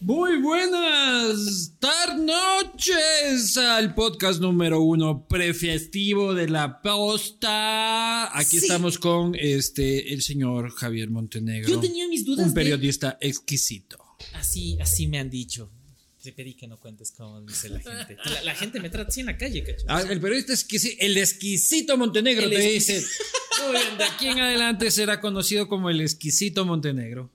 Muy buenas tardes, noches al podcast número uno prefestivo de la posta. Aquí Sí. estamos con este el señor Javier Montenegro. Yo tenía mis dudas un de- periodista exquisito. Así, así me han dicho. Te pedí que no cuentes como dice la gente. La, la gente me trata así en la calle, cacho. Ah, el periodista exquisito, el exquisito Montenegro El te exquisito. dice. Muy bien, de aquí en adelante será conocido como el exquisito Montenegro.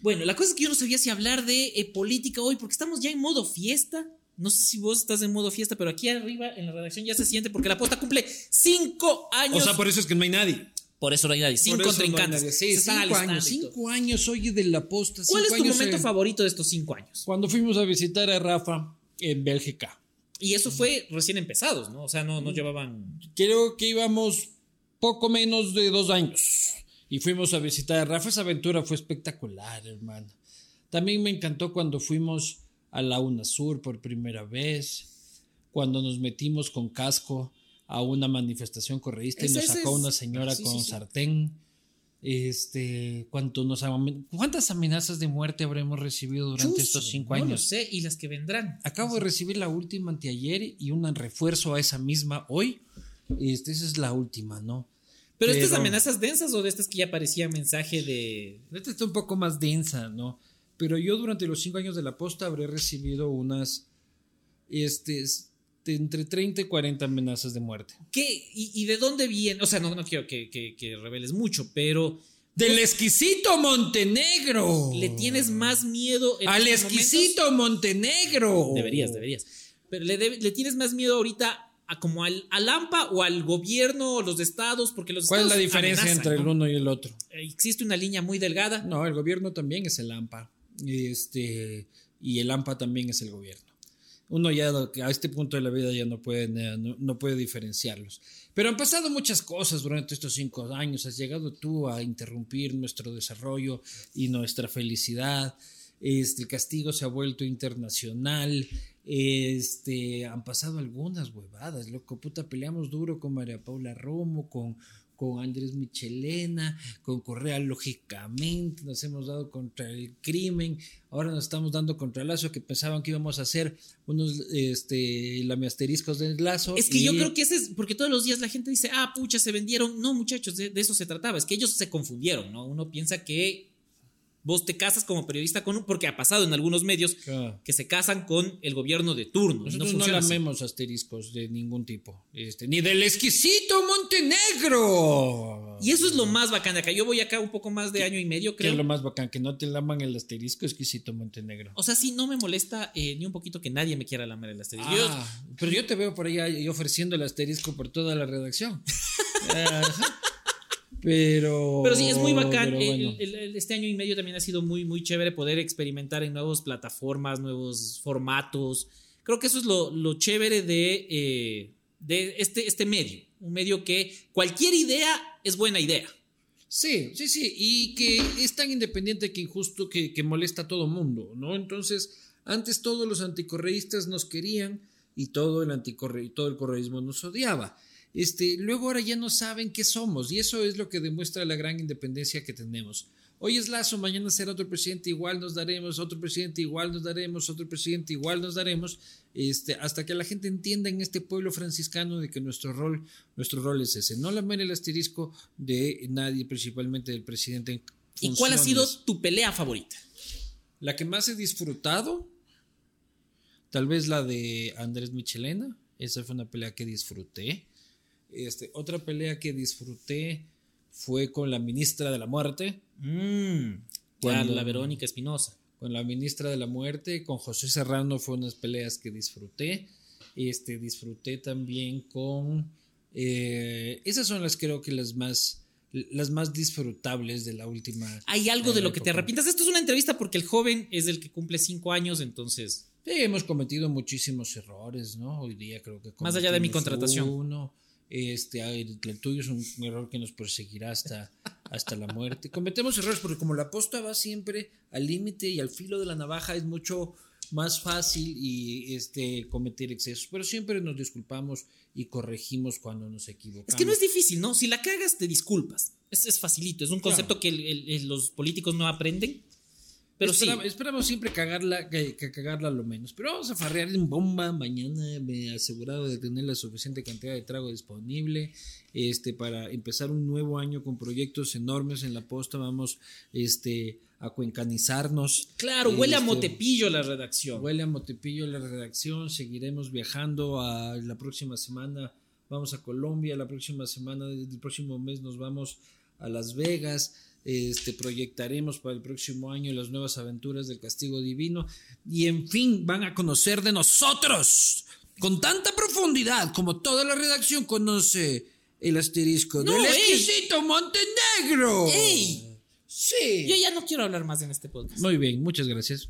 Bueno, la cosa es que yo no sabía si hablar de eh, política hoy, porque estamos ya en modo fiesta. No sé si vos estás en modo fiesta, pero aquí arriba en la redacción ya se siente porque la posta cumple cinco años. O sea, por eso es que no hay nadie. Por eso no hay nadie. Cinco no contrincantes. Se Sí, cinco años. Cinco años, oye, de la posta. ¿Cuál es tu momento favorito de estos cinco años? Cuando fuimos a visitar a Rafa en Bélgica. Y eso fue recién empezados, ¿no? O sea, no, no llevaban. Creo que íbamos poco menos de dos años. Y fuimos a visitar a Rafa. Esa aventura fue espectacular, hermano. También me encantó cuando fuimos a la UNASUR por primera vez. Cuando nos metimos con casco a una manifestación correísta y nos sacó una señora sí, con sí, sí. sartén. Este, ¿cuánto nos ¿Cuántas amenazas de muerte habremos recibido durante Chus, estos cinco no años? lo sé, y las que vendrán. Acabo de recibir la última anteayer y un refuerzo a esa misma hoy. Este, esa es la última, ¿no? Pero, estas amenazas densas o de estas que ya parecía mensaje de. Esta está un poco más densa, ¿no? Pero yo durante los cinco años de la posta habré recibido unas, este, de entre 30 y 40 amenazas de muerte. ¿Qué? ¿Y, y de dónde viene? O sea, no, no quiero que, que- que reveles mucho, pero. ¡Del exquisito Montenegro! ¿Le tienes más miedo en ¡Al exquisito Montenegro! Deberías, deberías. Pero le, le tienes más miedo ahorita a como al, al AMPA o al gobierno o los estados, porque los ¿Cuál es la estados diferencia amenazan, entre el ¿no? uno y el otro? Existe una línea muy delgada. No, el gobierno también es el AMPA. Este, y el AMPA también es el gobierno. Uno ya a este punto de la vida ya no puede, eh, no, no puede diferenciarlos. Pero han pasado muchas cosas durante estos cinco años. Has llegado tú a interrumpir nuestro desarrollo y nuestra felicidad. Este, el castigo se ha vuelto internacional. Este, han pasado algunas huevadas, loco. Puta, peleamos duro con María Paula Romo, con, con Andrés Michelena, con Correa, lógicamente. Nos hemos dado contra el crimen. Ahora nos estamos dando contra Lazo, que pensaban que íbamos a hacer unos este, lamiasteriscos del Lazo. Es que yo creo que ese es, porque todos los días la gente dice, ah, pucha, se vendieron. No, muchachos, de, de eso se trataba. Es que ellos se confundieron, ¿no? Uno piensa que vos te casas como periodista con un, porque ha pasado en algunos medios Claro. que se casan con el gobierno de turno. Nosotros no, así. lamemos asteriscos de ningún tipo. Este, ni del exquisito Montenegro. Y eso es lo más bacán de acá. Yo voy acá un poco más de año y medio, Que es creo. lo más bacán, que no te laman el asterisco exquisito Montenegro. O sea, sí, no me molesta eh, ni un poquito que nadie me quiera lamer el asterisco. Yo- Ah, pero yo te veo por ahí ahí ofreciendo el asterisco por toda la redacción. Ajá. Pero. Pero sí, es muy bacán. pero El- bueno. el- el- este año y medio también ha sido muy, muy chévere poder experimentar en nuevas plataformas, nuevos formatos. Creo que eso es lo, lo chévere de, eh, de este, este medio. Un medio que cualquier idea es buena idea. Sí, sí, sí. Y que es tan independiente que injusto que, que molesta a todo mundo, ¿no? Entonces, antes todos los anticorreístas nos querían y todo el anticorre y todo el correísmo nos odiaba. Este, luego ahora ya no saben qué somos y eso es lo que demuestra la gran independencia que tenemos. Hoy es Lazo, mañana será otro presidente igual nos daremos, otro presidente igual nos daremos, otro presidente igual nos daremos, este, hasta que la gente entienda en este pueblo franciscano de que nuestro rol, nuestro rol es ese, no lamer el asterisco de nadie, principalmente del presidente. en ¿Y cuál ha sido tu pelea favorita? La que más he disfrutado, tal vez la de Andrés Michelena. Esa fue una pelea que disfruté. Este, otra pelea que disfruté fue con la ministra de la muerte. Mm, Cuando- la Verónica Espinosa. Con la ministra de la muerte, con José Serrano fue unas peleas que disfruté. Este, disfruté también con. eh, esas son las creo que las más. Las más disfrutables de la última. ¿Hay algo de lo que te arrepientas? Esto es una entrevista porque el joven es el que cumple cinco años, entonces. Sí, hemos cometido muchísimos errores, ¿no? Hoy día creo que Más allá de mi contratación. Uno, este, el, el tuyo es un error que nos perseguirá hasta, hasta la muerte. Cometemos errores porque como la posta va siempre al límite y al filo de la navaja es mucho más fácil y este cometer excesos, pero siempre nos disculpamos y corregimos cuando nos equivocamos. Es que no es difícil, ¿no? Si la cagas, te disculpas. Es, es facilito, es un Claro. concepto que el- el- el- los políticos no aprenden. Pero sí. Esperamos, esperamos siempre cagarla, que, que cagarla lo menos. Pero vamos a farrear en bomba mañana. Me he asegurado de tener la suficiente cantidad de trago disponible. Este, para empezar un nuevo año con proyectos enormes en la posta. Vamos este, a cuencanizarnos. Claro, huele a Este, Motepillo la redacción. Huele a Motepillo la redacción. Seguiremos viajando a la próxima semana. Vamos a Colombia. La próxima semana, el próximo mes, nos vamos a Las Vegas. Este, proyectaremos para el próximo año las nuevas aventuras del castigo divino. Y en fin, van a conocer de nosotros con tanta profundidad como toda la redacción conoce el asterisco No, del ey. exquisito Montenegro. ¡Ey! Sí. Yo ya no quiero hablar más en este podcast. Muy bien, muchas gracias.